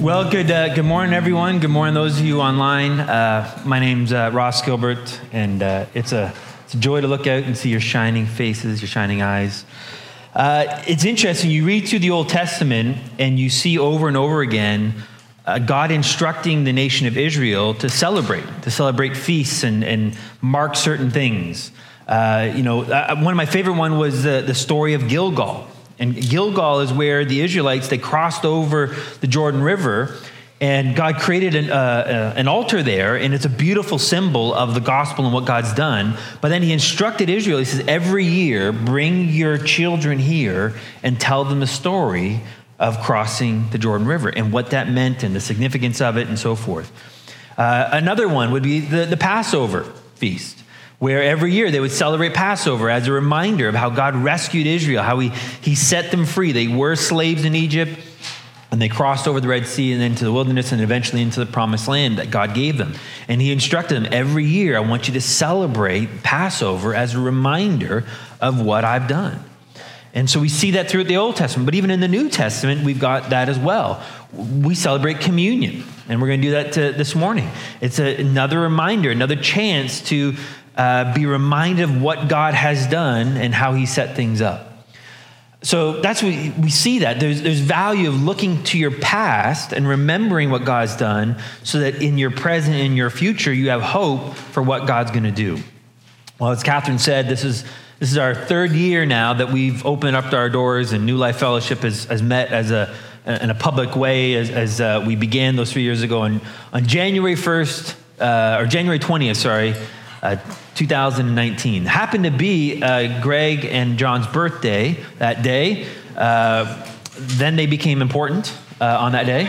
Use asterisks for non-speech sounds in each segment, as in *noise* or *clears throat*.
Well, good, uh, good morning, everyone. Good morning, those of you online. Uh, my name's uh, Ross Gilbert, and uh, it's, a, it's a joy to look out and see your shining faces, your shining eyes. Uh, it's interesting, you read through the Old Testament, and you see over and over again uh, God instructing the nation of Israel to celebrate, to celebrate feasts and, and mark certain things. you know, one of my favorite one was the, the story of Gilgal. And Gilgal is where the Israelites, they crossed over the Jordan River and God created an, uh, uh, an, altar there, and it's a beautiful symbol of the gospel and what God's done. But then he instructed Israel, he says, every year, bring your children here and tell them the story of crossing the Jordan River and what that meant and the significance of it and so forth. Uh, another one would be the, the Passover feast where every year they would celebrate Passover as a reminder of how God rescued Israel, how he, he set them free. They were slaves in Egypt, and they crossed over the Red Sea and into the wilderness and eventually into the promised land that God gave them. And he instructed them every year, I want you to celebrate Passover as a reminder of what I've done. And so we see that throughout the Old Testament, but even in the New Testament, we've got that as well. We celebrate communion, and we're going to do that to, this morning. It's a, another reminder, another chance to uh, be reminded of what God has done and how He set things up. So that's what we see that. There's, there's value of looking to your past and remembering what God's done so that in your present and your future, you have hope for what God's going to do. Well, as Catherine said, this is, this is our third year now that we've opened up our doors and New Life Fellowship has, has met as a, in a public way as, as uh, we began those three years ago. And on January 1st, uh, or January 20th, sorry, uh, 2019. Happened to be uh, Greg and John's birthday that day. Uh, then they became important uh, on that day.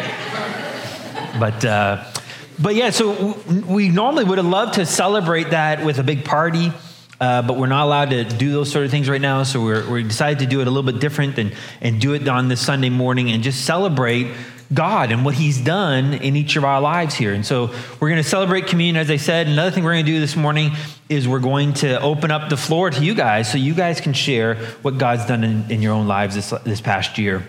But, uh, but yeah, so we normally would have loved to celebrate that with a big party. But we're not allowed to do those sort of things right now. So we decided to do it a little bit different and, and do it on this Sunday morning and just celebrate God and what He's done in each of our lives here. And so we're going to celebrate communion, as I said. Another thing we're going to do this morning is we're going to open up the floor to you guys so you guys can share what God's done in, in your own lives this, this past year.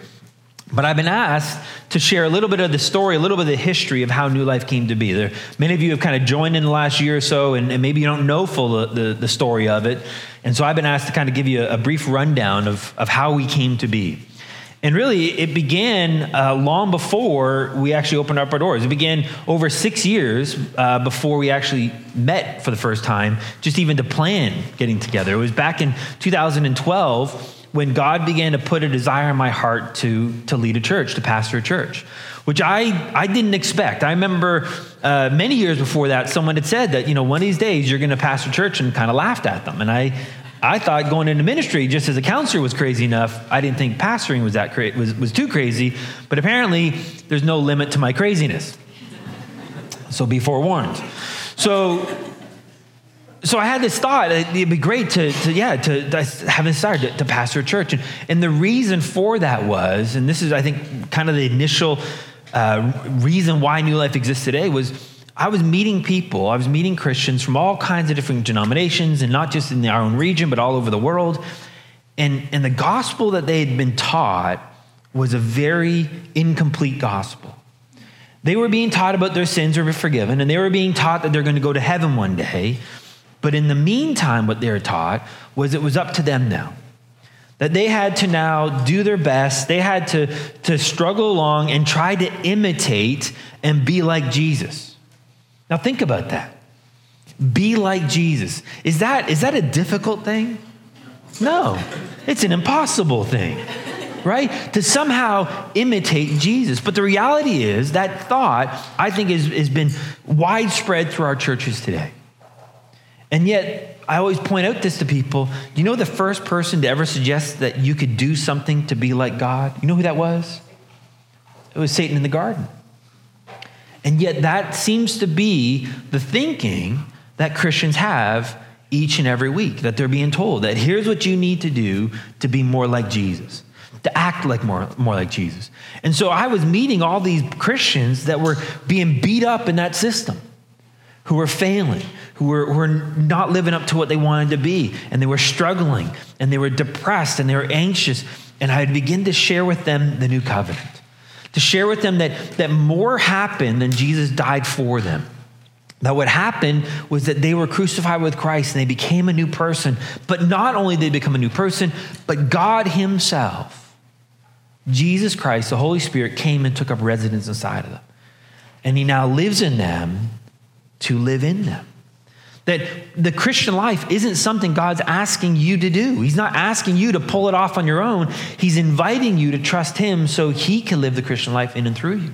But I've been asked to share a little bit of the story, a little bit of the history of how New Life came to be. There, many of you have kind of joined in the last year or so, and, and maybe you don't know full the, the, the, story of it. And so I've been asked to kind of give you a, a brief rundown of, of how we came to be. And really, it began uh, long before we actually opened up our doors. It began over six years uh, before we actually met for the first time, just even to plan getting together. It was back in 2012 when God began to put a desire in my heart to, to lead a church, to pastor a church, which I, I didn't expect. I remember uh, many years before that, someone had said that, you know, one of these days you're going to pastor a church and kind of laughed at them. And I, I thought going into ministry just as a counselor was crazy enough. I didn't think pastoring was that cra- was, was too crazy, but apparently there's no limit to my craziness. So be forewarned. So so I had this thought it'd be great to, to yeah to, to have this desire to, to, pastor a church and, and the reason for that was and this is I think kind of the initial uh, reason why New Life exists today was I was meeting people, I was meeting Christians from all kinds of different denominations, and not just in our own region, but all over the world. And, and the gospel that they had been taught was a very incomplete gospel. They were being taught about their sins were forgiven, and they were being taught that they're going to go to heaven one day. But in the meantime, what they were taught was it was up to them now. That they had to now do their best, they had to, to struggle along and try to imitate and be like Jesus. Now think about that. Be like Jesus. Is that, is that a difficult thing? No, it's an impossible thing, right? To somehow imitate Jesus. But the reality is that thought, I think, has, has been widespread through our churches today. And yet, I always point out this to people. You know the first person to ever suggest that you could do something to be like God? You know who that was? It was Satan in the garden. And yet, that seems to be the thinking that Christians have each and every week, that they're being told that here's what you need to do to be more like Jesus, to act like more, more like Jesus. And so I was meeting all these Christians that were being beat up in that system, who were failing, who were, were not living up to what they wanted to be, and they were struggling, and they were depressed, and they were anxious. And I would begin to share with them the new covenant to share with them that, that more happened than Jesus died for them. That what happened was that they were crucified with Christ and they became a new person. But not only did they become a new person, but God Himself, Jesus Christ, the Holy Spirit, came and took up residence inside of them. And He now lives in them to live in them. That the Christian life isn't something God's asking you to do. He's not asking you to pull it off on your own. He's inviting you to trust Him so He can live the Christian life in and through you.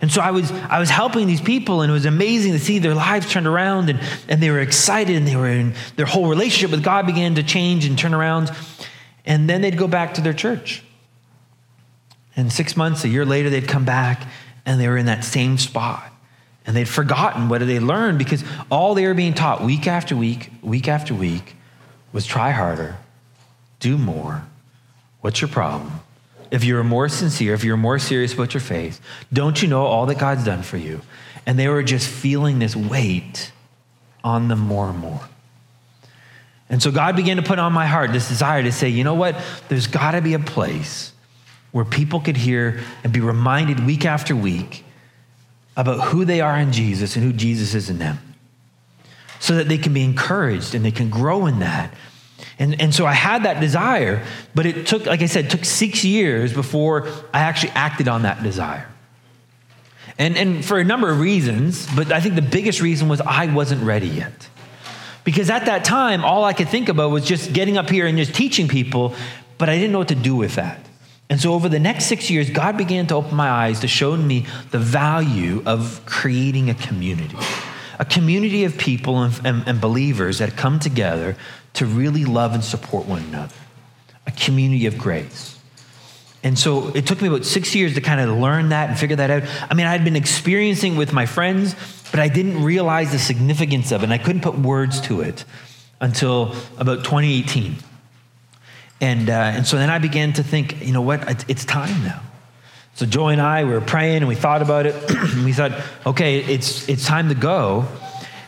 And so I was, I was helping these people, and it was amazing to see their lives turned around, and, and they were excited, and they were in their whole relationship with God began to change and turn around. And then they'd go back to their church. And six months, a year later, they'd come back, and they were in that same spot. And they'd forgotten what they learned because all they were being taught week after week, week after week, was try harder, do more. What's your problem? If you're more sincere, if you're more serious about your faith, don't you know all that God's done for you? And they were just feeling this weight on them more and more. And so God began to put on my heart this desire to say, you know what? There's got to be a place where people could hear and be reminded week after week about who they are in Jesus and who Jesus is in them so that they can be encouraged and they can grow in that. And, and so I had that desire, but it took, like I said, took six years before I actually acted on that desire. And, and for a number of reasons, but I think the biggest reason was I wasn't ready yet. Because at that time, all I could think about was just getting up here and just teaching people, but I didn't know what to do with that. And so, over the next six years, God began to open my eyes to show me the value of creating a community a community of people and, and, and, believers that come together to really love and support one another, a community of grace. And so it took me about six years to kind of learn that and figure that out. I mean, I'd been experiencing with my friends, but I didn't realize the significance of it, and I couldn't put words to it until about 2018. And, uh, and so then I began to think, you know what, it's time now. So Joy and I we were praying and we thought about it. *clears throat* And we thought, okay, it's, it's time to go.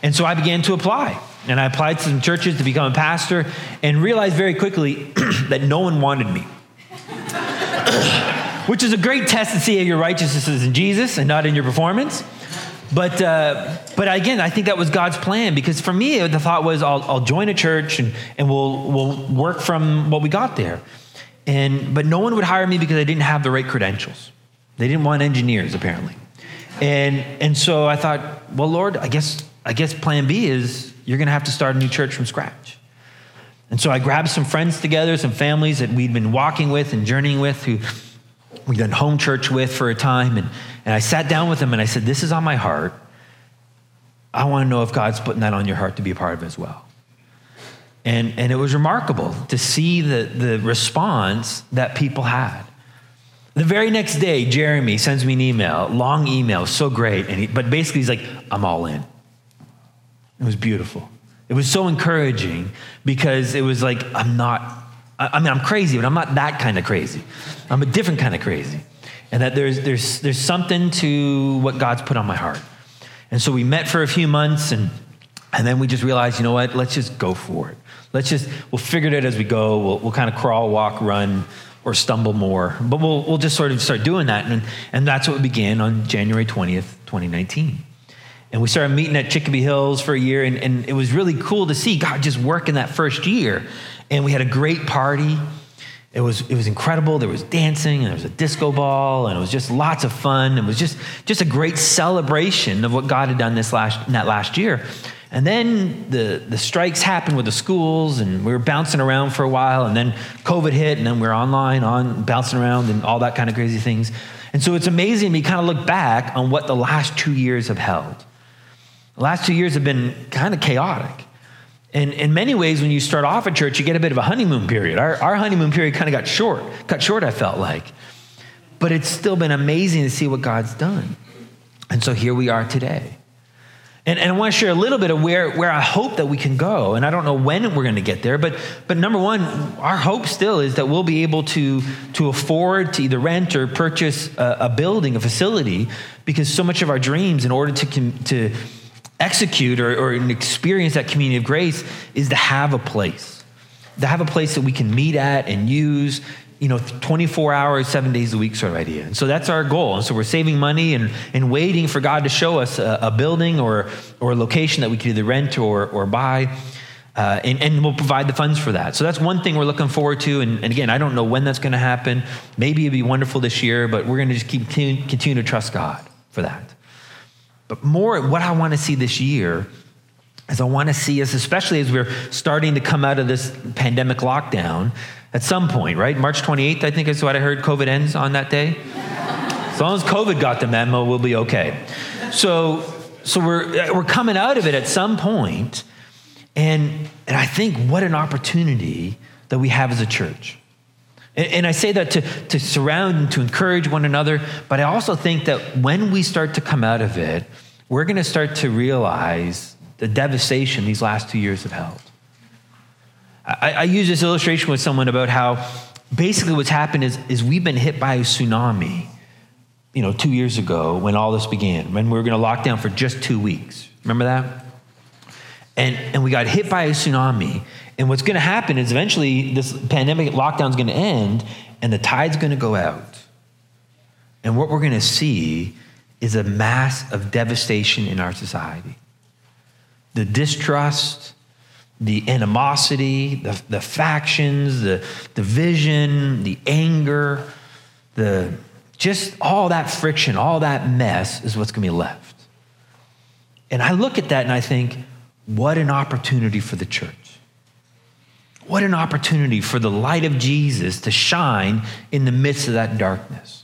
And so I began to apply. And I applied to some churches to become a pastor and realized very quickly *clears throat* that no one wanted me. *clears throat* Which is a great test to see if your righteousness is in Jesus and not in your performance. But, uh, but again, I think that was God's plan because for me, the thought was I'll, I'll join a church and, and we'll, we'll work from what we got there. And, but no one would hire me because I didn't have the right credentials. They didn't want engineers, apparently. And, and so I thought, well, Lord, I guess, I guess plan B is you're going to have to start a new church from scratch. And so I grabbed some friends together, some families that we'd been walking with and journeying with who we'd done home church with for a time. And, and I sat down with him and I said, This is on my heart. I want to know if God's putting that on your heart to be a part of as well. And, and it was remarkable to see the, the response that people had. The very next day, Jeremy sends me an email, long email, so great. And he, but basically, he's like, I'm all in. It was beautiful. It was so encouraging because it was like, I'm not, I mean, I'm crazy, but I'm not that kind of crazy. I'm a different kind of crazy. And that there's, there's, there's something to what God's put on my heart. And so we met for a few months and, and then we just realized, you know what, let's just go for it. Let's just, we'll figure it out as we go. We'll, we'll kind of crawl, walk, run, or stumble more. But we'll, we'll just sort of start doing that. And, and that's what began on January 20th, 2019. And we started meeting at Chicopee Hills for a year. And, and it was really cool to see God just work in that first year. And we had a great party. It was, it was incredible. There was dancing and there was a disco ball and it was just lots of fun. It was just, just a great celebration of what God had done this last, that last year. And then the, the strikes happened with the schools, and we were bouncing around for a while, and then COVID hit, and then we are online, on bouncing around, and all that kind of crazy things. And so it's amazing to kind of look back on what the last two years have held. The last two years have been kind of chaotic. And in many ways, when you start off at church, you get a bit of a honeymoon period. Our, our honeymoon period kind of got short, cut short, I felt like. But it's still been amazing to see what God's done. And so here we are today. And, and I want to share a little bit of where, where I hope that we can go. And I don't know when we're going to get there, but, but number one, our hope still is that we'll be able to, to afford to either rent or purchase a, a building, a facility, because so much of our dreams, in order to, to execute or, or experience that community of grace, is to have a place. To have a place that we can meet at and use you know, 24 hours, seven days a week sort of idea. And so that's our goal. And so we're saving money and, and waiting for God to show us a, a building or, or a location that we can either rent or, or buy. Uh, and, and, we'll provide the funds for that. So that's one thing we're looking forward to. And, and again, I don't know when that's going to happen. Maybe it'd be wonderful this year, but we're going to just keep continue, continue to trust God for that. But more, what I want to see this year is I want to see us, especially as we're starting to come out of this pandemic lockdown, at some point, right? March 28th, I think is what I heard COVID ends on that day. as long as COVID got the memo, we'll be okay. So, so we're, uh, we're coming out of it at some point, and, and I think what an opportunity that we have as a church. And, I say that to, to surround and to encourage one another, but I also think that when we start to come out of it, we're going to start to realize the devastation these last two years have held. I, I use this illustration with someone about how basically what's happened is, is we've been hit by a tsunami, you know, two years ago when all this began, when we were going to lock down for just two weeks. Remember that? And, and we got hit by a tsunami. And what's going to happen is eventually this pandemic lockdown is going to end and the tide's going to go out. And what we're going to see is a mass of devastation in our society. The distrust, the animosity, the, the factions, the division, the anger, the just all that friction, all that mess is what's going to be left. And I look at that and I think, what an opportunity for the church. What an opportunity for the light of Jesus to shine in the midst of that darkness.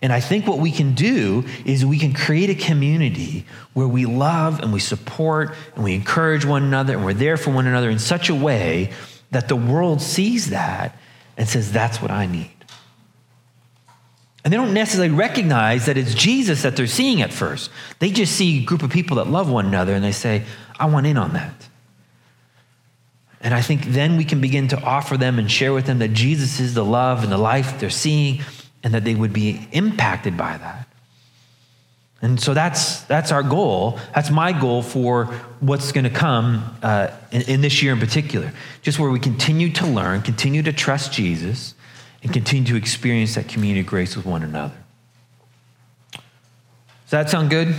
And I think what we can do is we can create a community where we love and we support and we encourage one another and we're there for one another in such a way that the world sees that and says, that's what I need. And they don't necessarily recognize that it's Jesus that they're seeing at first. They just see a group of people that love one another and they say, I want in on that. And I think then we can begin to offer them and share with them that Jesus is the love and the life they're seeing and that they would be impacted by that. And so that's, that's our goal. That's my goal for what's going to come uh, in, in this year in particular. Just where we continue to learn, continue to trust Jesus, and continue to experience that community of grace with one another. Does that sound good?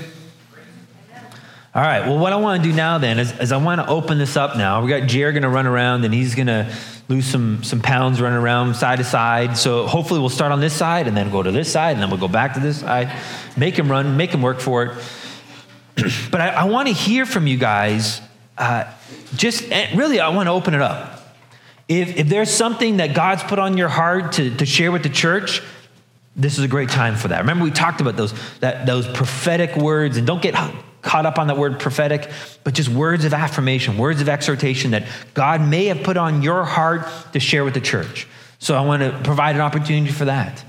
All right. Well, what I want to do now then is, is I want to open this up now. We got Jared going to run around and he's going to lose some, some pounds running around side to side. So hopefully we'll start on this side and then go to this side and then we'll go back to this side. Make him run, make him work for it. *clears throat* but I, I want to hear from you guys. Uh, just eh, really, I want to open it up. If, if there's something that God's put on your heart to, to share with the church, this is a great time for that. Remember, we talked about those, that, those prophetic words, and don't get caught up on that word prophetic, but just words of affirmation, words of exhortation that God may have put on your heart to share with the church. So I want to provide an opportunity for that.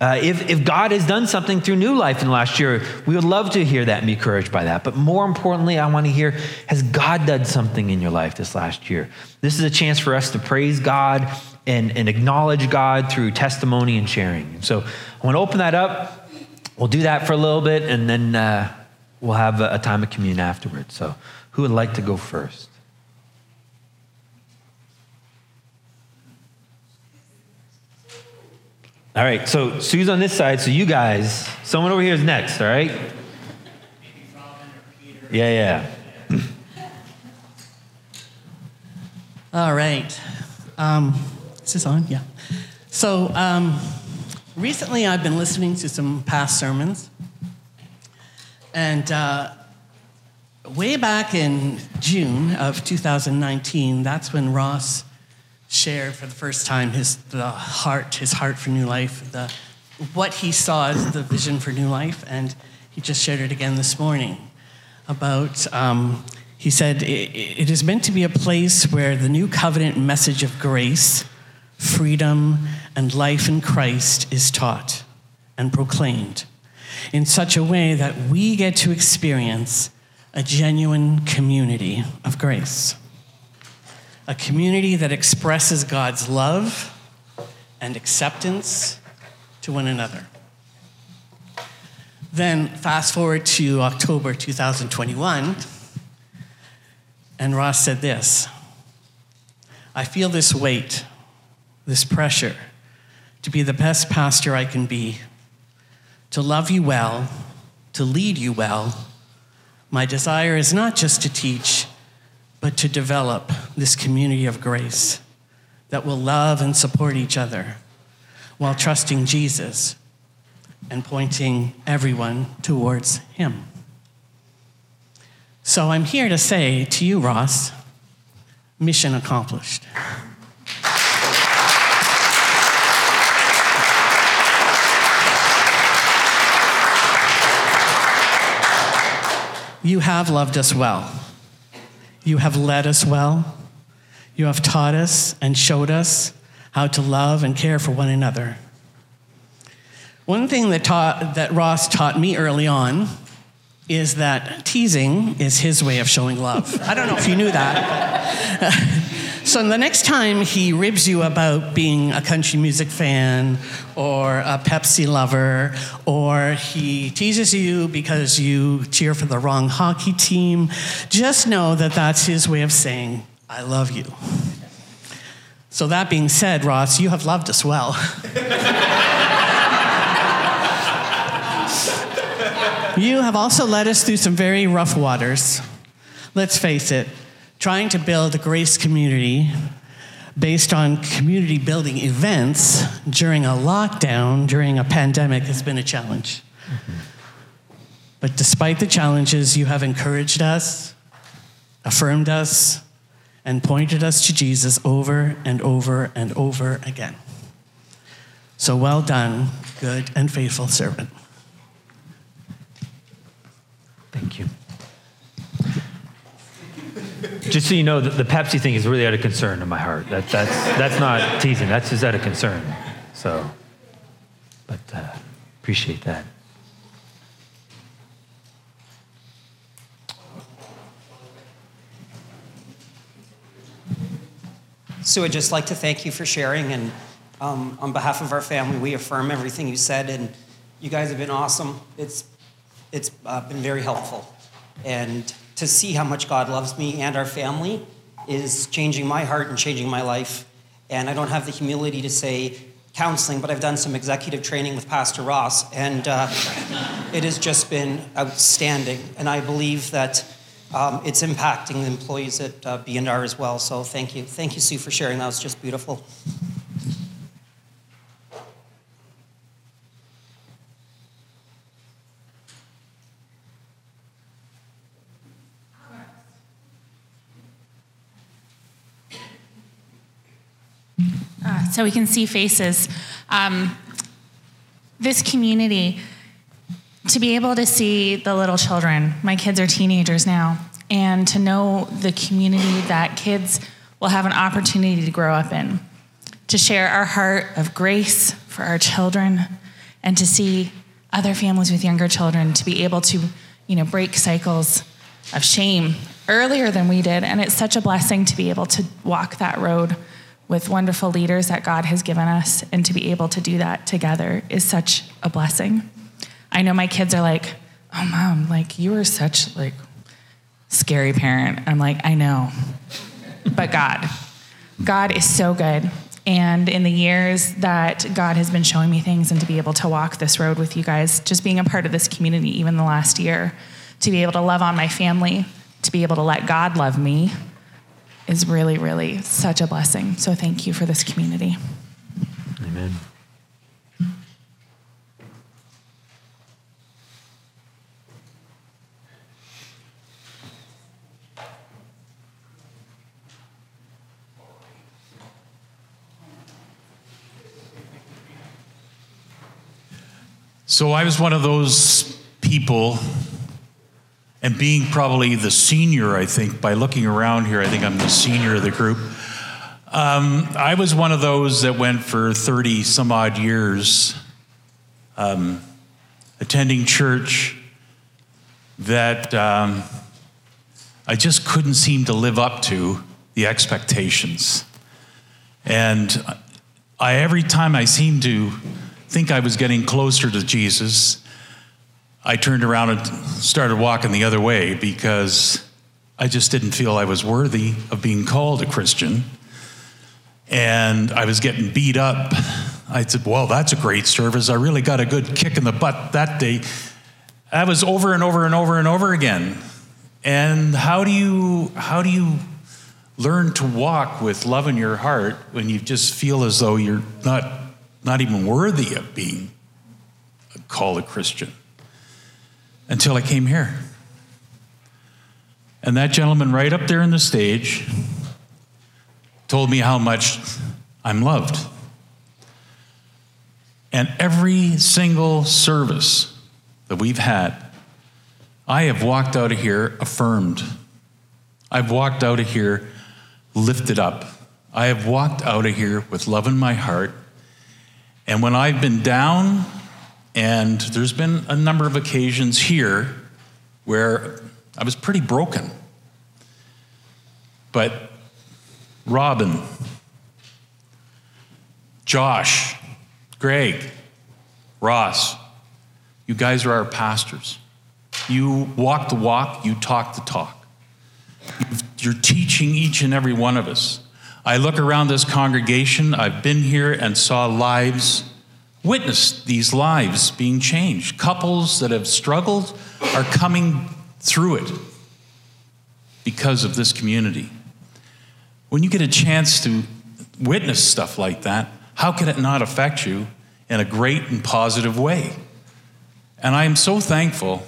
Uh, if, if God has done something through New Life in the last year, we would love to hear that and be encouraged by that. But more importantly, I want to hear has God done something in your life this last year? This is a chance for us to praise God and, and acknowledge God through testimony and sharing. So I want to open that up. We'll do that for a little bit and then. Uh, we'll have a, time of communion afterwards. So, who would like to go first? All right, so Sue's on this side, so you guys, someone over here is next, all right? Yeah, yeah. *clears throat* all right. Um, is this on? Yeah. So, um, recently I've been listening to some past sermons and uh, way back in June of 2019, that's when Ross shared for the first time his the heart, his heart for new life, the what he saw as the vision for new life, and he just shared it again this morning about. Um, he said, It is meant to be a place where the new covenant message of grace, freedom, and life in Christ is taught and proclaimed in such a way that we get to experience a genuine community of grace. A community that expresses God's love and acceptance to one another. Then, fast forward to October 2021, and Ross said this I feel this weight, this pressure to be the best pastor I can be, to love you well, to lead you well. My desire is not just to teach, but to develop this community of grace that will love and support each other while trusting Jesus and pointing everyone towards Him. So I'm here to say to you, Ross, mission accomplished. You have loved us well. You have led us well. You have taught us and showed us how to love and care for one another. One thing that, taught, that Ross taught me early on is that teasing is his way of showing love. I don't know if you knew that. *laughs* so the next time he ribs you about being a country music fan or a Pepsi lover, or he teases you because you cheer for the wrong hockey team, just know that that's his way of saying, I love you. So, that being said, Ross, you have loved us well. *laughs* You have also led us through some very rough waters. Let's face it, trying to build a grace community based on community building events during a lockdown, during a pandemic, has been a challenge. But despite the challenges, you have encouraged us, affirmed us, and pointed us to Jesus over and over and over again. So well done, good and faithful servant. Thank you. *laughs* Just so you know, the, the, Pepsi thing is really out of concern in my heart. That, that's, that's not teasing, that's just out of concern. So, but uh, appreciate that. Sue, I'd just like to thank you for sharing. And um, on behalf of our family, we affirm everything you said. And you guys have been awesome. It's it's uh, been very helpful. And to see how much God loves me and our family is changing my heart and changing my life. And I don't have the humility to say counseling, but I've done some executive training with Pastor Ross, and uh, *laughs* it has just been outstanding. And I believe that um, it's impacting the employees at uh, B&R as well. So thank you. Thank you, Sue, for sharing. That was just beautiful. So we can see faces. Um, this community, to be able to see the little children, my kids are teenagers now, and to know the community that kids will have an opportunity to grow up in, to share our heart of grace for our children, and to see other families with younger children to be able to, you know, break cycles of shame earlier than we did. And it's such a blessing to be able to walk that road with wonderful leaders that God has given us, and to be able to do that together is such a blessing. I know my kids are like, "Oh, mom, like you are such like scary parent." I'm like, "I know," but God, God is so good. And in the years that God has been showing me things, and to be able to walk this road with you guys, just being a part of this community, even the last year, to be able to love on my family, to be able to let God love me, is really, really such a blessing. So thank you for this community. Amen. So I was one of those people and being probably the senior, I think, by looking around here, I think I'm the senior of the group. Um, I was one of those that went for 30 some odd years um, attending church that um, I just couldn't seem to live up to the expectations. And I, every time I seemed to think I was getting closer to Jesus, I turned around and started walking the other way because I just didn't feel I was worthy of being called a Christian. And I was getting beat up. I said, Well, that's a great service. I really got a good kick in the butt that day. That was over and over and over and over again. And how do you how do you learn to walk with love in your heart when you just feel as though you're not not even worthy of being called a Christian? Until I came here. And that gentleman right up there in the stage told me how much I'm loved. And every single service that we've had, I have walked out of here affirmed. I've walked out of here lifted up. I have walked out of here with love in my heart. And when I've been down, and there's been a number of occasions here where I was pretty broken. But Robin, Josh, Greg, Ross, you guys are our pastors. You walk the walk, you talk the talk. You're teaching each and every one of us. I look around this congregation, I've been here and saw lives, witnessed these lives being changed. Couples that have struggled are coming through it because of this community. When you get a chance to witness stuff like that, how can it not affect you in a great and positive way? And I am so thankful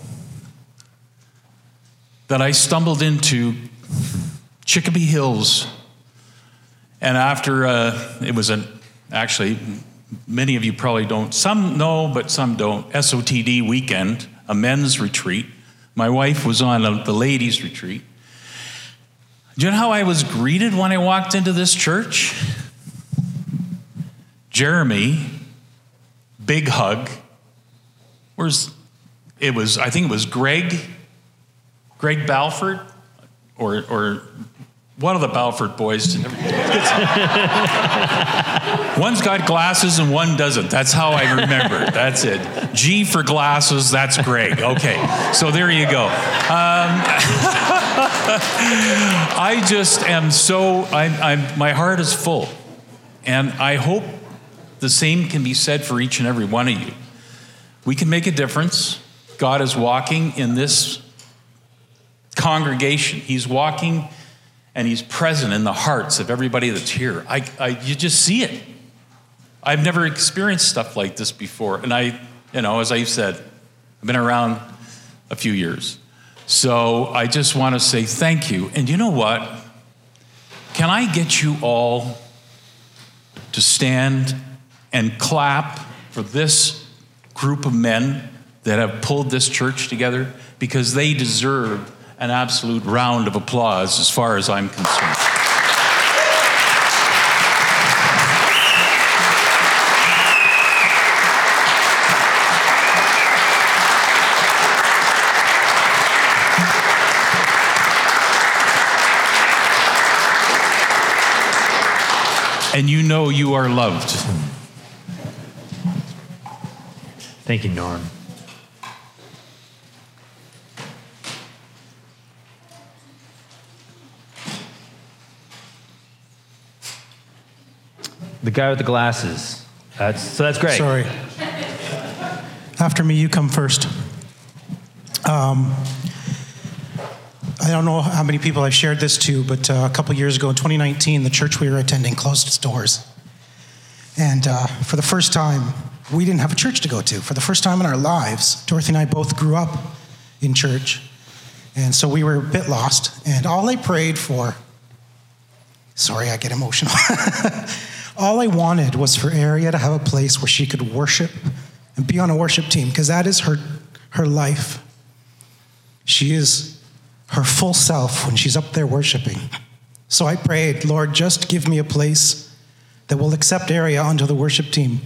that I stumbled into Chicopee Hills. And after uh, it was an actually, many of you probably don't, some know, but some don't, SOTD weekend, a men's retreat. My wife was on a, the ladies' retreat. Do you know how I was greeted when I walked into this church? Jeremy, big hug. Where's it was, I think it was Greg, Greg Balford, or, or one of the Balford boys. *laughs* One's got glasses and one doesn't. That's how I remember. That's it. G for glasses, that's Greg. Okay, so there you go. Um, *laughs* I just am so, I'm, I'm, my heart is full. And I hope the same can be said for each and every one of you. We can make a difference. God is walking in this congregation. He's walking and he's present in the hearts of everybody that's here. I, I, you just see it. I've never experienced stuff like this before. And I, you know, as I've said, I've been around a few years. So I just want to say thank you. And you know what? Can I get you all to stand and clap for this group of men that have pulled this church together? Because they deserve an absolute round of applause as far as I'm concerned. and you know you are loved. Thank you, Norm. The guy with the glasses. That's, so that's great. Sorry. After me, you come first. Um, I don't know how many people I've shared this to, but uh, a couple years ago in 2019, the church we were attending closed its doors. And uh, for the first time, we didn't have a church to go to. For the first time in our lives, Dorothy and I both grew up in church. And so we were a bit lost. And all I prayed for, sorry, I get emotional. *laughs* All I wanted was for Aria to have a place where she could worship and be on a worship team because that is her, her life. She is her full self when she's up there worshiping. So I prayed, Lord, just give me a place that will accept Aria onto the worship team.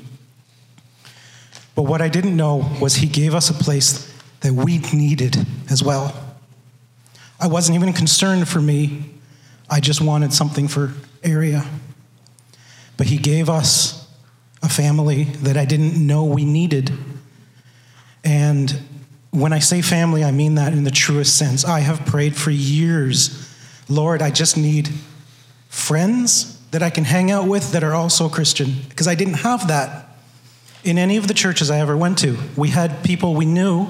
But what I didn't know was He gave us a place that we needed as well. I wasn't even concerned for me, I just wanted something for Aria. But He gave us a family that I didn't know we needed. And when I say family, I mean that in the truest sense. I have prayed for years Lord, I just need friends that I can hang out with that are also Christian, because I didn't have that in any of the churches I ever went to. We had people we knew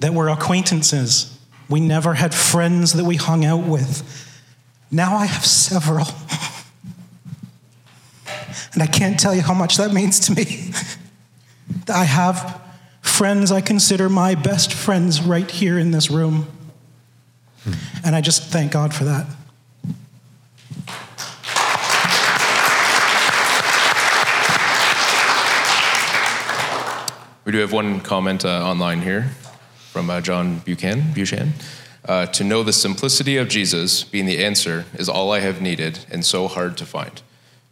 that were acquaintances. We never had friends that we hung out with. Now I have several. *laughs* and I can't tell you how much that means to me. *laughs* I have friends I consider my best friends right here in this room. And I just thank God for that. We do have one comment uh, online here from uh, John Buchanan. Buchanan. Uh, to know the simplicity of Jesus being the answer is all I have needed and so hard to find.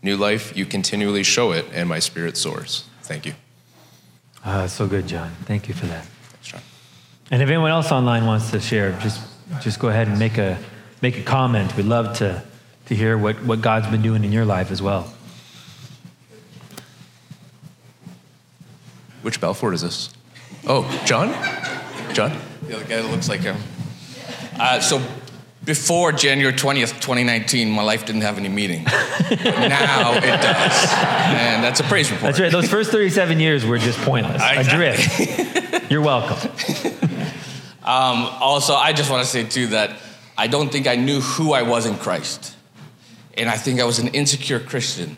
New life, you continually show it, and my spirit soars. Thank you. Uh, so good, John. Thank you for that. Thanks, John. And if anyone else online wants to share, just just go ahead and make a make a comment. We'd love to to hear what, what God's been doing in your life as well. Which Belfort is this? Oh, John? John? The other guy that looks like him. Uh, so before January 20th, 2019, my life didn't have any meaning. Now it does. And that's a praise report. That's right. Those first 37 years were just pointless. *laughs* Exactly. Adrift. You're welcome. *laughs* Um, also, I just want to say too that I don't think I knew who I was in Christ. And I think I was an insecure Christian.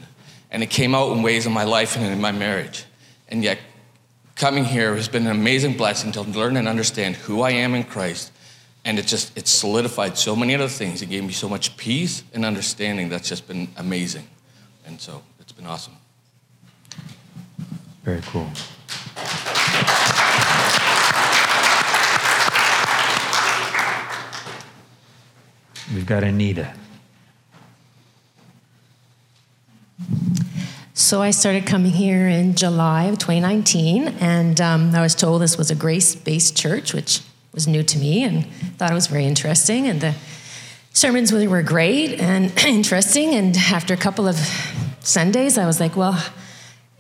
And it came out in ways in my life and in my marriage. And yet, coming here has been an amazing blessing to learn and understand who I am in Christ. And it just, it solidified so many other things. It gave me so much peace and understanding that's just been amazing. And so it's been awesome. Very cool. We've got Anita. So I started coming here in July of 2019, and um, I was told this was a grace-based church, which was new to me, and thought it was very interesting. And the sermons were were great and *clears throat* interesting. And after a couple of Sundays, I was like, well,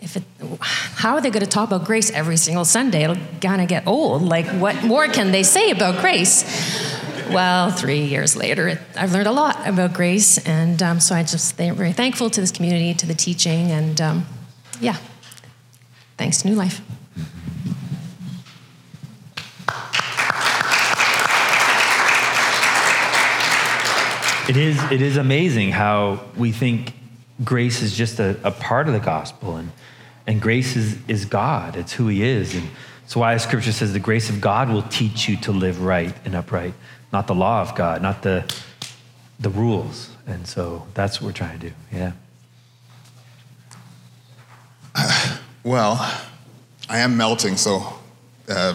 if it, how are they going to talk about grace every single Sunday? It'll kind of get old. Like, what more can they say about grace? Well, three years later, it, I've learned a lot about grace, and um, so I just am very thankful to this community, to the teaching, and um, yeah, thanks New Life. It is, it is amazing how we think grace is just a, a part of the gospel, and, and grace is, is God, it's who He is. And so, why scripture says the grace of God will teach you to live right and upright, not the law of God, not the, the rules. And so, that's what we're trying to do. Yeah. *sighs* Well, I am melting, so uh,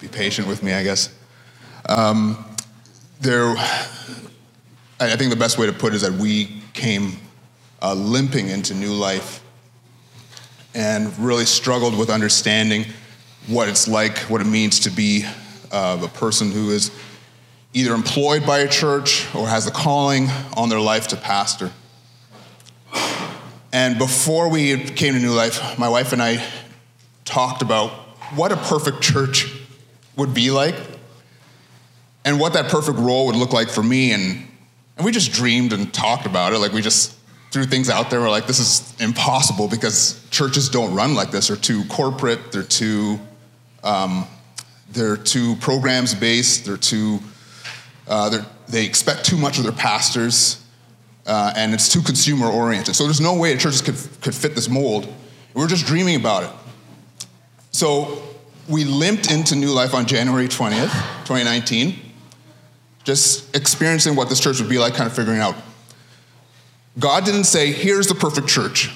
be patient with me, I guess. Um, there, I think the best way to put it is that we came uh, limping into new life and really struggled with understanding what it's like, what it means to be uh, a person who is either employed by a church or has a calling on their life to pastor. And before we came to New Life, my wife and I talked about what a perfect church would be like and what that perfect role would look like for me. And, and we just dreamed and talked about it. Like we just threw things out there. We're like, this is impossible because churches don't run like this. They're too corporate. They're too, um, they're too programs based. They're too, uh, they're, they expect too much of their pastors uh, and it's too consumer oriented. So there's no way churches could, could fit this mold. We were just dreaming about it. So we limped into New Life on January 20th, 2019, just experiencing what this church would be like, kind of figuring out. God didn't say, here's the perfect church.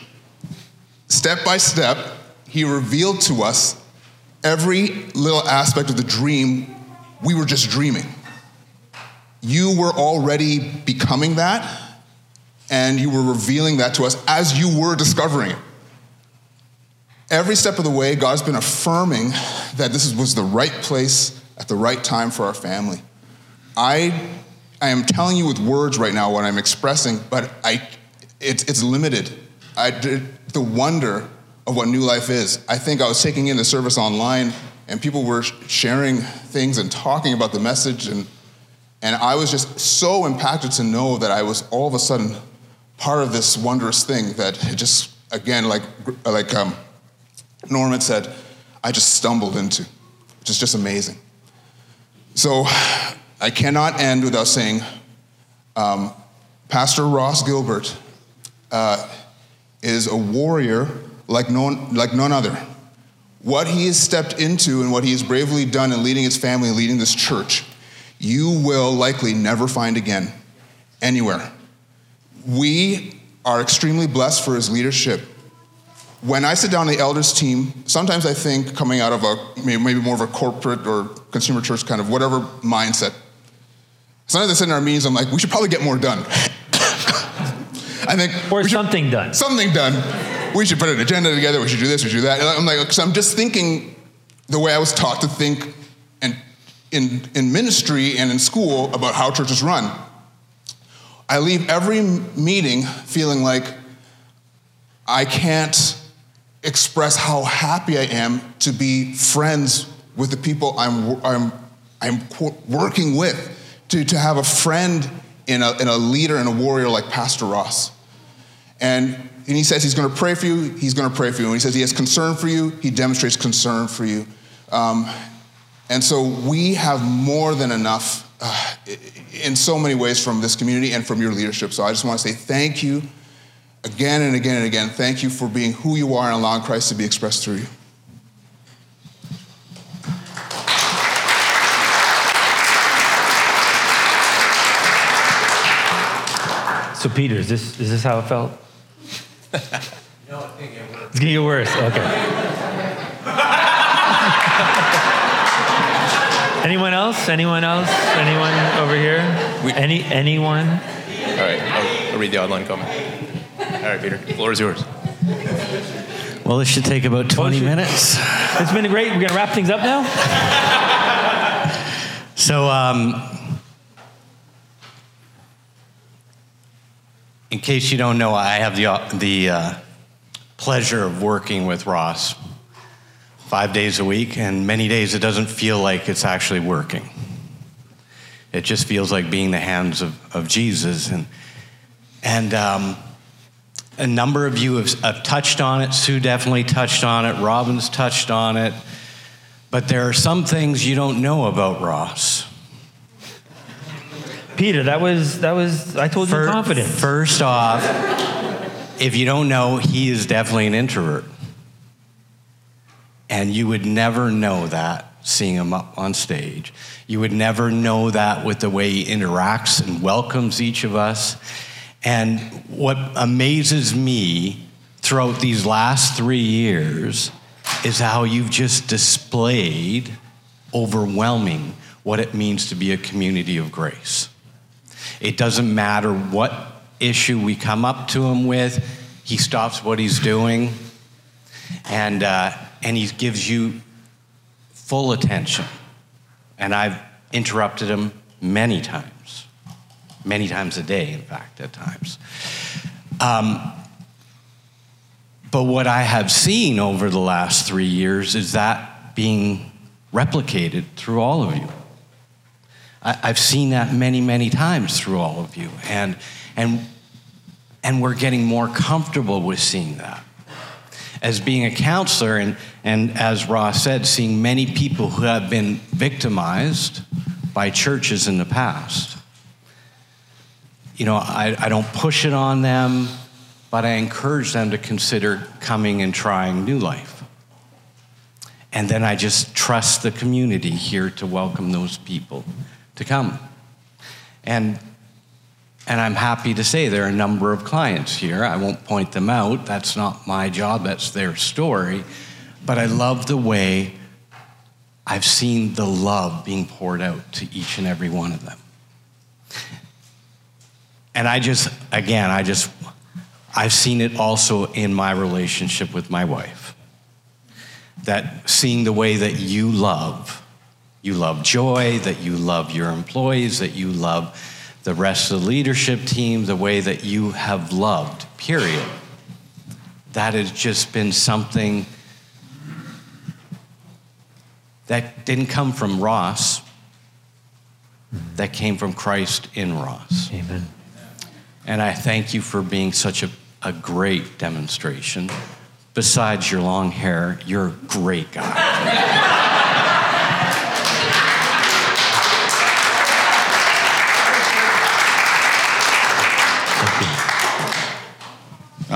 Step by step, He revealed to us every little aspect of the dream we were just dreaming. You were already becoming that, and you were revealing that to us as you were discovering it. Every step of the way, God's been affirming that this was the right place at the right time for our family. I, I am telling you with words right now what I'm expressing, but I, it's, it's limited. I, the wonder of what New Life is. I think I was taking in the service online and people were sharing things and talking about the message and and I was just so impacted to know that I was all of a sudden part of this wondrous thing that just again like like um, Norman said, I just stumbled into, which is just amazing. So I cannot end without saying, um, Pastor Ross Gilbert uh, is a warrior like none, like none other. What he has stepped into and what he has bravely done in leading his family and leading this church, you will likely never find again anywhere. We are extremely blessed for his leadership. When I sit down on the elders team, sometimes I think coming out of a maybe more of a corporate or consumer church kind of whatever mindset. Sometimes I sit in our meetings, I'm like, we should probably get more done. *coughs* I think or something done. Something done we should put an agenda together, we should do this, we should do that. And I'm like, because I'm just thinking the way I was taught to think and in, in ministry and in school about how churches run. I leave every meeting feeling like I can't express how happy I am to be friends with the people I'm, I'm, I'm working with, to, to have a friend in a, in a leader and a warrior like Pastor Ross. And and he says he's going to pray for you, he's going to pray for you. And he says he has concern for you, he demonstrates concern for you. Um, and so we have more than enough uh, in so many ways from this community and from your leadership. So I just want to say thank you again and again and again. Thank you for being who you are and allowing Christ to be expressed through you. So, Peter, is this, is this how it felt? no, it's gonna get worse. It's gonna get worse. Okay. anyone else? Anyone else? Anyone over here? We, Any anyone? All right, I'll, I'll read the online comment. All right, Peter, the floor is yours. Well, this should take about 20 minutes. It's been great. We're going to wrap things up now. so, um, In case you don't know, I have the, the uh, pleasure of working with Ross five days a week, and many days it doesn't feel like it's actually working. It just feels like being the hands of, of Jesus. And, and um, a number of you have, have touched on it. Sue definitely touched on it. Robin's touched on it. But there are some things you don't know about Ross. Peter, that was that was I told you For, confident. First off, if you don't know, he is definitely an introvert. And you would never know that seeing him up on stage. You would never know that with the way he interacts and welcomes each of us. And what amazes me throughout these last three years is how you've just displayed overwhelming what it means to be a community of grace. It doesn't matter what issue we come up to him with, he stops what he's doing and, uh, and he gives you full attention. And I've interrupted him many times, many times a day, in fact, at times. Um, but what I have seen over the last three years is that being replicated through all of you. I, have seen that many, many times through all of you. And, and, and we're getting more comfortable with seeing that. As being a counselor, and, and as Ross said, seeing many people who have been victimized by churches in the past. You know, I, I don't push it on them, but I encourage them to consider coming and trying New Life. And then I just trust the community here to welcome those people to come. And, and I'm happy to say there are a number of clients here. I won't point them out, that's not my job, that's their story. But I love the way I've seen the love being poured out to each and every one of them. And I just, again, I just, I've seen it also in my relationship with my wife. that seeing the way that you love, you love joy, that you love your employees, that you love the rest of the leadership team, the way that you have loved, period. That has just been something that didn't come from Ross, that came from Christ in Ross. Amen. And I thank you for being such a, a great demonstration. Besides your long hair, you're a great guy. *laughs*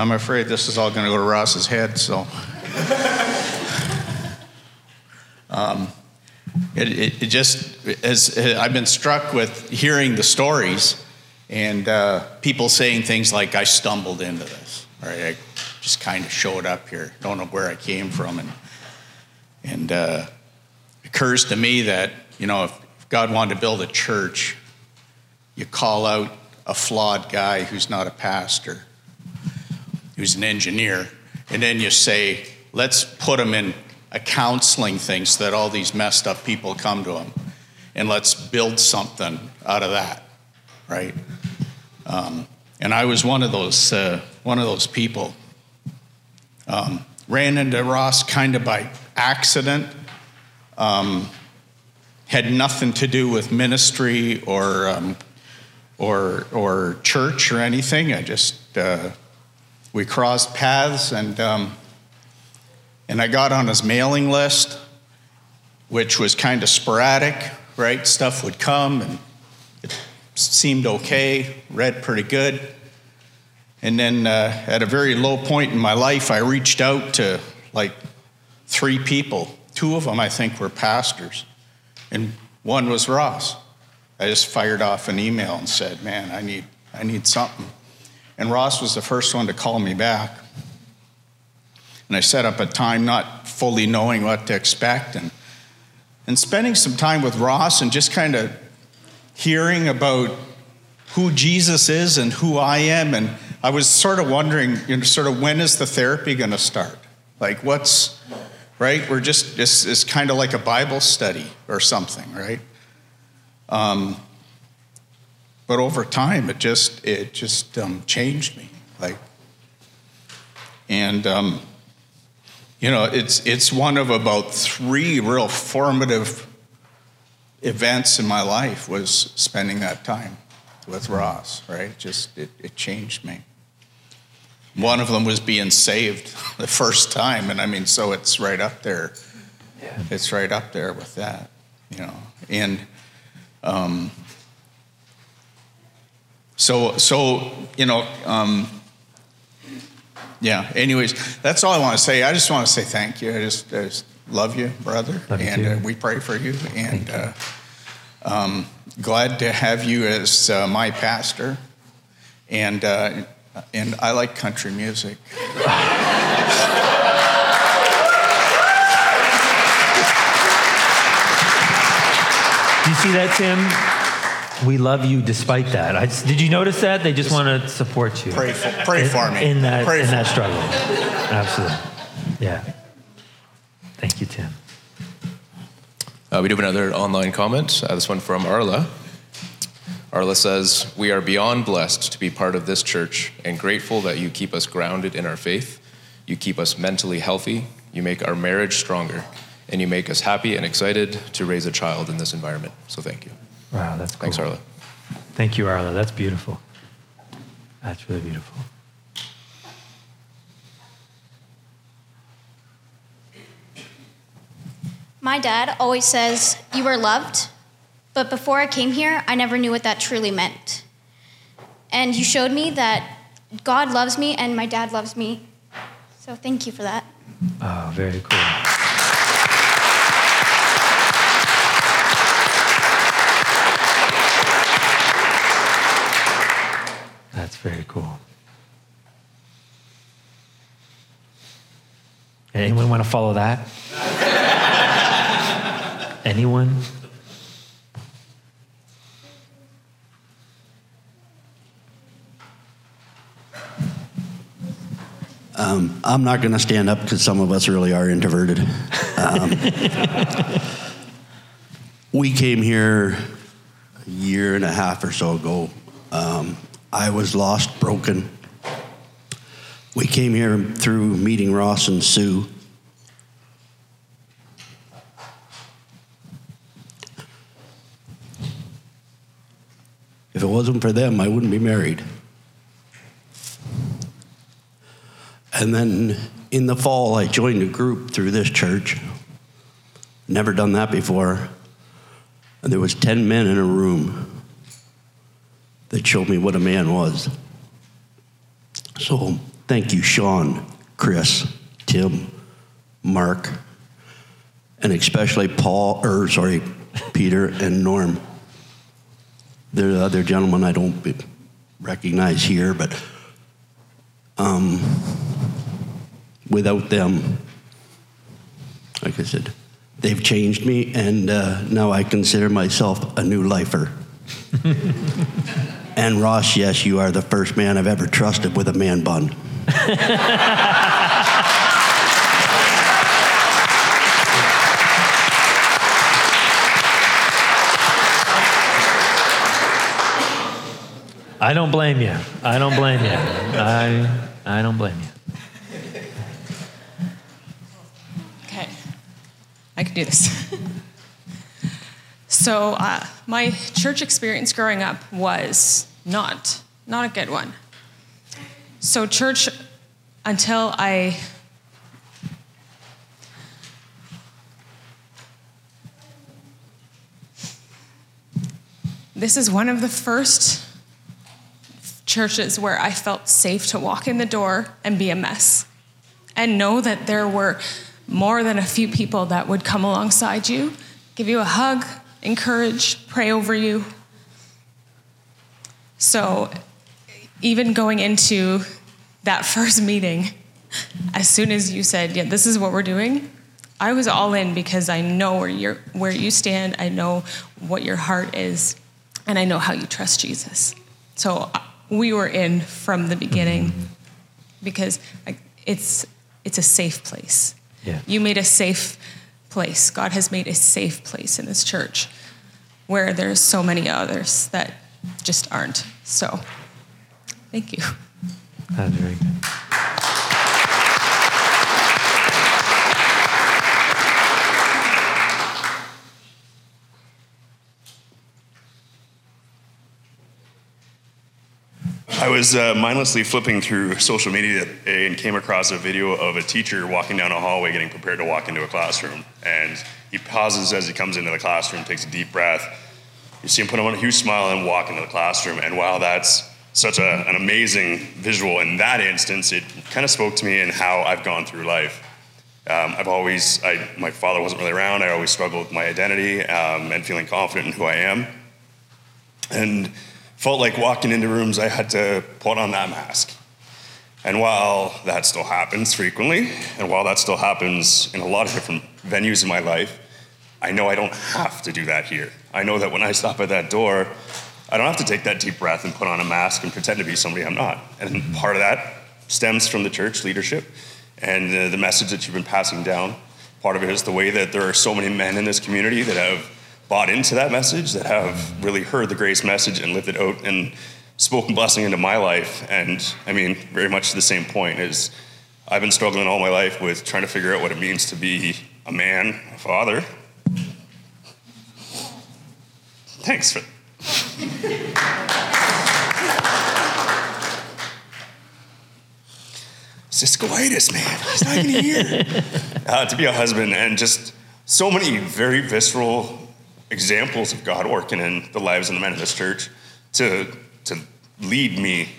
I'm afraid this is all going to go to Ross's head, so. um, it, it, it just, as I've been struck with hearing the stories and uh, people saying things like, I stumbled into this, right? I just kind of showed up here, don't know where I came from. And, and uh, it occurs to me that, you know, if God wanted to build a church, you call out a flawed guy who's not a pastor who's an engineer, and then you say, let's put them in a counseling thing so that all these messed up people come to them, and let's build something out of that, right? Um, and I was one of those uh, one of those people. Um, ran into Ross kind of by accident. Um, had nothing to do with ministry or um, or or church or anything. I just uh, we crossed paths and um, and I got on his mailing list, which was kind of sporadic, right? Stuff would come and it seemed okay, read pretty good. And then uh, at a very low point in my life, I reached out to like three people. Two of them, I think, were pastors, and one was Ross. I just fired off an email and said, "Man, I need, I need something." And Ross was the first one to call me back. And I set up a time not fully knowing what to expect. And, and spending some time with Ross and just kind of hearing about who Jesus is and who I am. And I was sort of wondering, you know, sort of when is the therapy going to start? Like, what's, right? We're just, it's, it's kind of like a Bible study or something, right? Um, but over time, it just it just um, changed me. Like, and um, you know, it's it's one of about three real formative events in my life was spending that time with Ross. Right, just it, it changed me. One of them was being saved *laughs* the first time, and I mean, so it's right up there. Yeah. It's right up there with that, you know, and. Um, so, so you know, um, yeah. Anyways, that's all I want to say. I just want to say thank you. I just, I just love you, brother, Love and too. uh, we pray for you. And uh, um, glad to have you as uh, my pastor. And uh, and I like country music. Do *laughs* you see that, Tim? We love you despite that. I did you notice that? They just want to support you. Pray for, pray in, for me. in that Pray in for that me. struggle. Absolutely. Yeah. Thank you, Tim. Uh, we do have another online comment. Uh, this one from Aria. Aria says, We are beyond blessed to be part of this church and grateful that you keep us grounded in our faith. You keep us mentally healthy. You make our marriage stronger. And you make us happy and excited to raise a child in this environment. So thank you. Wow, that's cool. Thanks, Aria. Thank you, Aria. That's beautiful. That's really beautiful. My dad always says, You are loved, but before I came here, I never knew what that truly meant. And you showed me that God loves me and my dad loves me. So thank you for that. Oh, very cool. That's very cool. Anyone want to follow that? *laughs* Anyone? Um, I'm not going to stand up because some of us really are introverted. Um, *laughs* we came here a year and a half or so ago. Um, I was lost, broken. We came here through meeting Ross and Sue. If it wasn't for them, I wouldn't be married. And then in the fall, I joined a group through this church. Never done that before. And there was 10 men in a room that showed me what a man was. So thank you, Sean, Chris, Tim, Mark, and especially Paul, or sorry, Peter and Norm. There are other gentlemen I don't recognize here, but um, without them, like I said, they've changed me, and uh, now I consider myself a new lifer. *laughs* and Ross, yes, you are the first man I've ever trusted with a man bun. *laughs* I don't blame you. I don't blame you. I, I don't blame you. Okay, I can do this. *laughs* so, uh, my church experience growing up was not not a good one. So, church until I this is one of the first churches where I felt safe to walk in the door and be a mess and know that there were more than a few people that would come alongside you, give you a hug, encourage, pray over you. So, even going into that *laughs* first meeting, as soon as you said, "Yeah, this is what we're doing," I was all in because I know where you're, where you stand, I know what your heart is, and I know how you trust Jesus. So we were in from the beginning because it's it's a safe place. Yeah. You made a safe place. God has made a safe place in this church where there's so many others that just aren't. So, thank you. That's very good. I was uh, mindlessly flipping through social media and came across a video of a teacher walking down a hallway getting prepared to walk into a classroom. And he pauses as he comes into the classroom, takes a deep breath. You see him put on a huge smile and walk into the classroom. And wow, that's such a, an amazing visual. In that instance, it kind of spoke to me in how I've gone through life. Um, I've always, I, my father wasn't really around. I always struggled with my identity um, and feeling confident in who I am. And felt like walking into rooms, I had to put on that mask. And while that still happens frequently, and while that still happens in a lot of different venues in my life, I know I don't have to do that here. I know that when I stop at that door, I don't have to take that deep breath and put on a mask and pretend to be somebody I'm not. And part of that stems from the church leadership and the message that you've been passing down. Part of it is the way that there are so many men in this community that have bought into that message, that have really heard the grace message and lived it out and spoken blessing into my life. And I mean, very much to the same point is I've been struggling all my life with trying to figure out what it means to be a man, a father. Thanks for. Ciscoitis, man. He's not even here. *laughs* uh, to be a husband and just so many very visceral examples of God working in the lives of the men of this church to, to lead me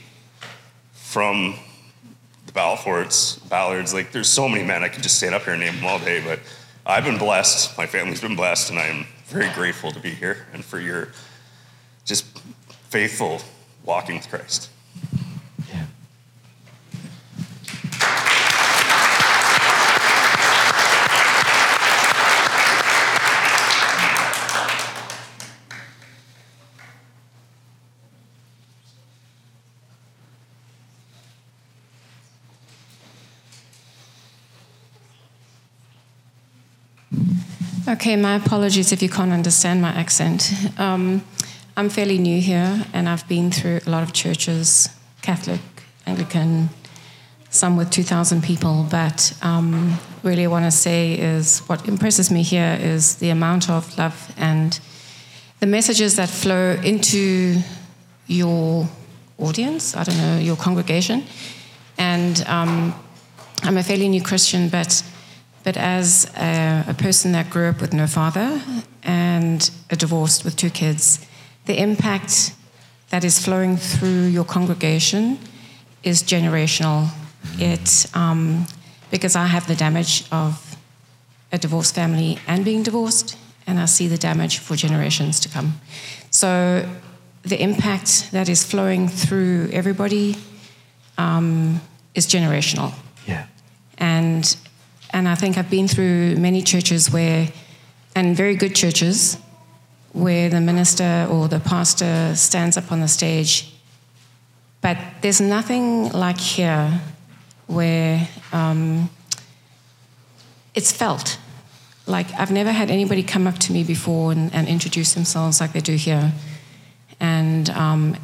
from the Balfourts, Ballards. Like, there's so many men. I could just stand up here and name them all day, but I've been blessed. My family's been blessed, and I am very grateful to be here and for your just faithful walking with Christ. Okay, my apologies if you can't understand my accent. Um, I'm fairly new here, and I've been through a lot of churches Catholic, Anglican, some with 2,000 people. But um, really, I want to say is what impresses me here is the amount of love and the messages that flow into your audience, I don't know, your congregation. And um, I'm a fairly new Christian, but but as a, a, person that grew up with no father and a divorced with two kids, the impact that is flowing through your congregation is generational. It um, because I have the damage of a divorced family and being divorced, and I see the damage for generations to come. So the impact that is flowing through everybody um, is generational. Yeah. And and I think I've been through many churches where, and very good churches, where the minister or the pastor stands up on the stage. But there's nothing like here where um, it's felt. Like I've never had anybody come up to me before and, and introduce themselves like they do here. And um,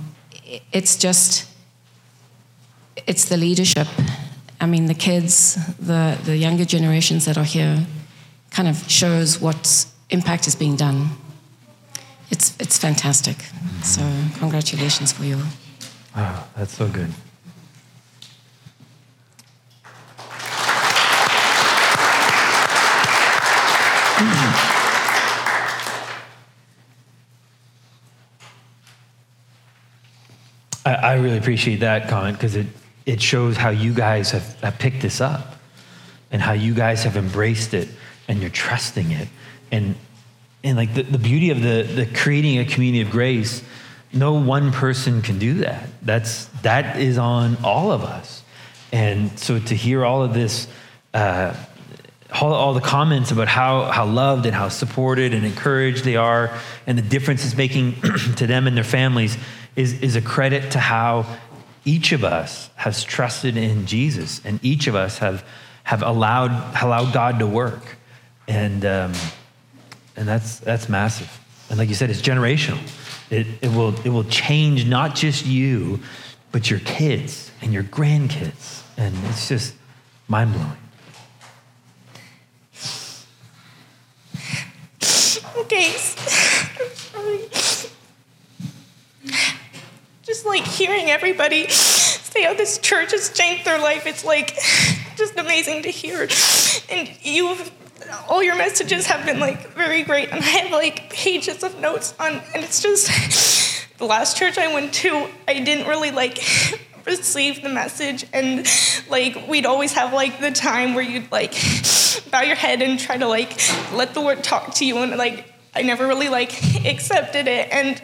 it's just, it's the leadership I mean, the kids, the, the younger generations that are here, kind of shows what impact is being done. It's, it's fantastic. So, congratulations for you. Wow, that's so good. I, I really appreciate that comment because it it shows how you guys have, have picked this up and how you guys have embraced it and you're trusting it. And, and like the, the beauty of the, the creating a community of grace, no one person can do that. That's, that is on all of us. And so to hear all of this, uh, all, all, the comments about how, how loved and how supported and encouraged they are and the difference it's making *clears throat* to them and their families is, is a credit to how each of us has trusted in Jesus, and each of us have, have allowed, allowed God to work. And, um, and that's, that's massive. And like you said, it's generational. It, it, will, it will change not just you, but your kids and your grandkids. And it's just mind blowing. Okay. *laughs* just like hearing everybody say how this church has changed their life, it's like just amazing to hear. And you've all your messages have been like very great, and I have like pages of notes on, and it's just the last church I went to, I didn't really like receive the message, and like we'd always have like the time where you'd like bow your head and try to like let the word talk to you, and like I never really like accepted it, and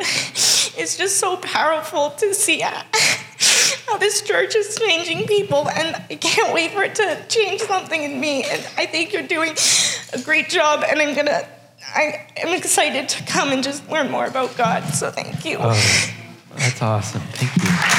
it's just so powerful to see *laughs* how this church is changing people, and I can't wait for it to change something in me. And I think you're doing a great job, and I'm gonna. I am excited to come and just learn more about God. So thank you. Oh, that's awesome. Thank you.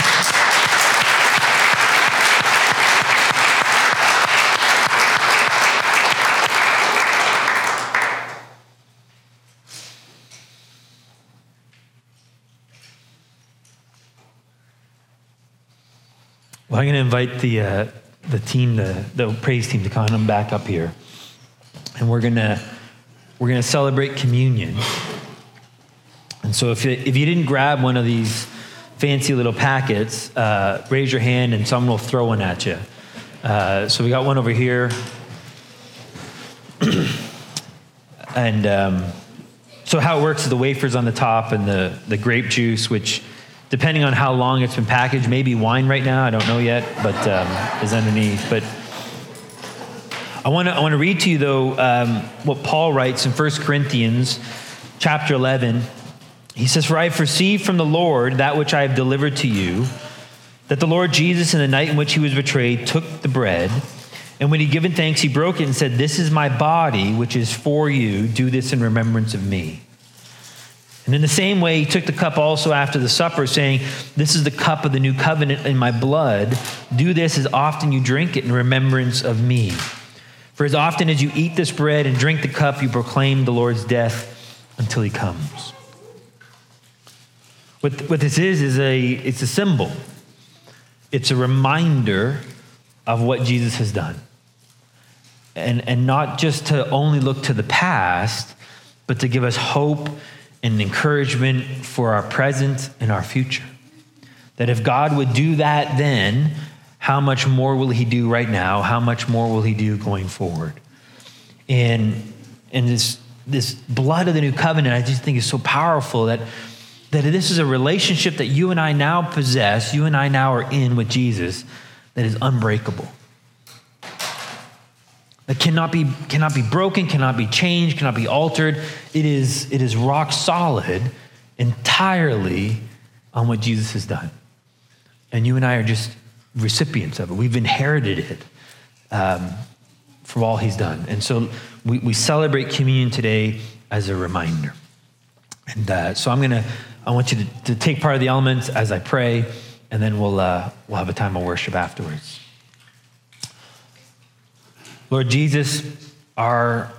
Well, I'm going to invite the, uh, the team, the, the praise team, to come back up here. And we're going to we're going to celebrate communion. And so if you, if you didn't grab one of these fancy little packets, uh, raise your hand and someone will throw one at you. Uh, so we got one over here. *clears throat* and um, so how it works is the wafers on the top and the, the grape juice, which depending on how long it's been packaged, maybe wine right now, I don't know yet, but um, is underneath. But I want to I want to read to you though um, what Paul writes in 1 Corinthians chapter 11. He says, "For I have received from the Lord that which I have delivered to you, that the Lord Jesus, in the night in which he was betrayed, took the bread." And when he given thanks, he broke it and said, This is my body, which is for you. Do this in remembrance of me. And in the same way, he took the cup also after the supper, saying, This is the cup of the new covenant in my blood. Do this as often you drink it in remembrance of me. For as often as you eat this bread and drink the cup, you proclaim the Lord's death until he comes. What, what this is, is a, it's a symbol. It's a reminder of what Jesus has done. And, and not just to only look to the past, but to give us hope and encouragement for our present and our future. That if God would do that then, how much more will he do right now? How much more will he do going forward? And, and this, this blood of the new covenant, I just think is so powerful that, that this is a relationship that you and I now possess, you and I now are in with Jesus, that is unbreakable. That cannot be, cannot be broken, cannot be changed, cannot be altered. It is, it is rock solid entirely on what Jesus has done. And you and I are just recipients of it. We've inherited it um, for all he's done. And so we, we celebrate communion today as a reminder. And uh, so I'm going to, I want you to, to, take part of the elements as I pray, and then we'll, uh, we'll have a time of worship afterwards. Lord Jesus, our,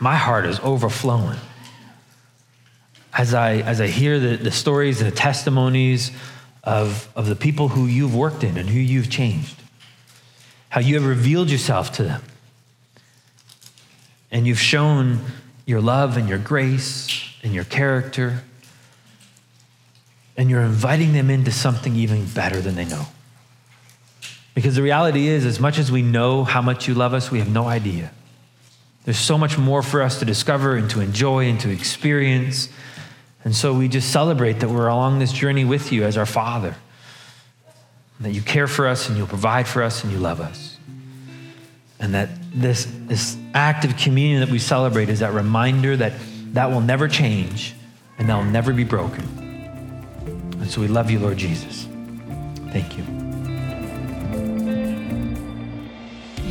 my heart is overflowing. As I, as I hear the, the stories and the testimonies of, of the people who you've worked in and who you've changed, how you have revealed yourself to them. And you've shown your love and your grace and your character. And you're inviting them into something even better than they know. Because the reality is, as much as we know how much you love us, we have no idea. There's so much more for us to discover and to enjoy and to experience. And so we just celebrate that we're along this journey with you as our Father. That you care for us and you'll provide for us and you love us. And that this, this act of communion that we celebrate is that reminder that that will never change and that will never be broken. And so we love you, Lord Jesus. Thank you.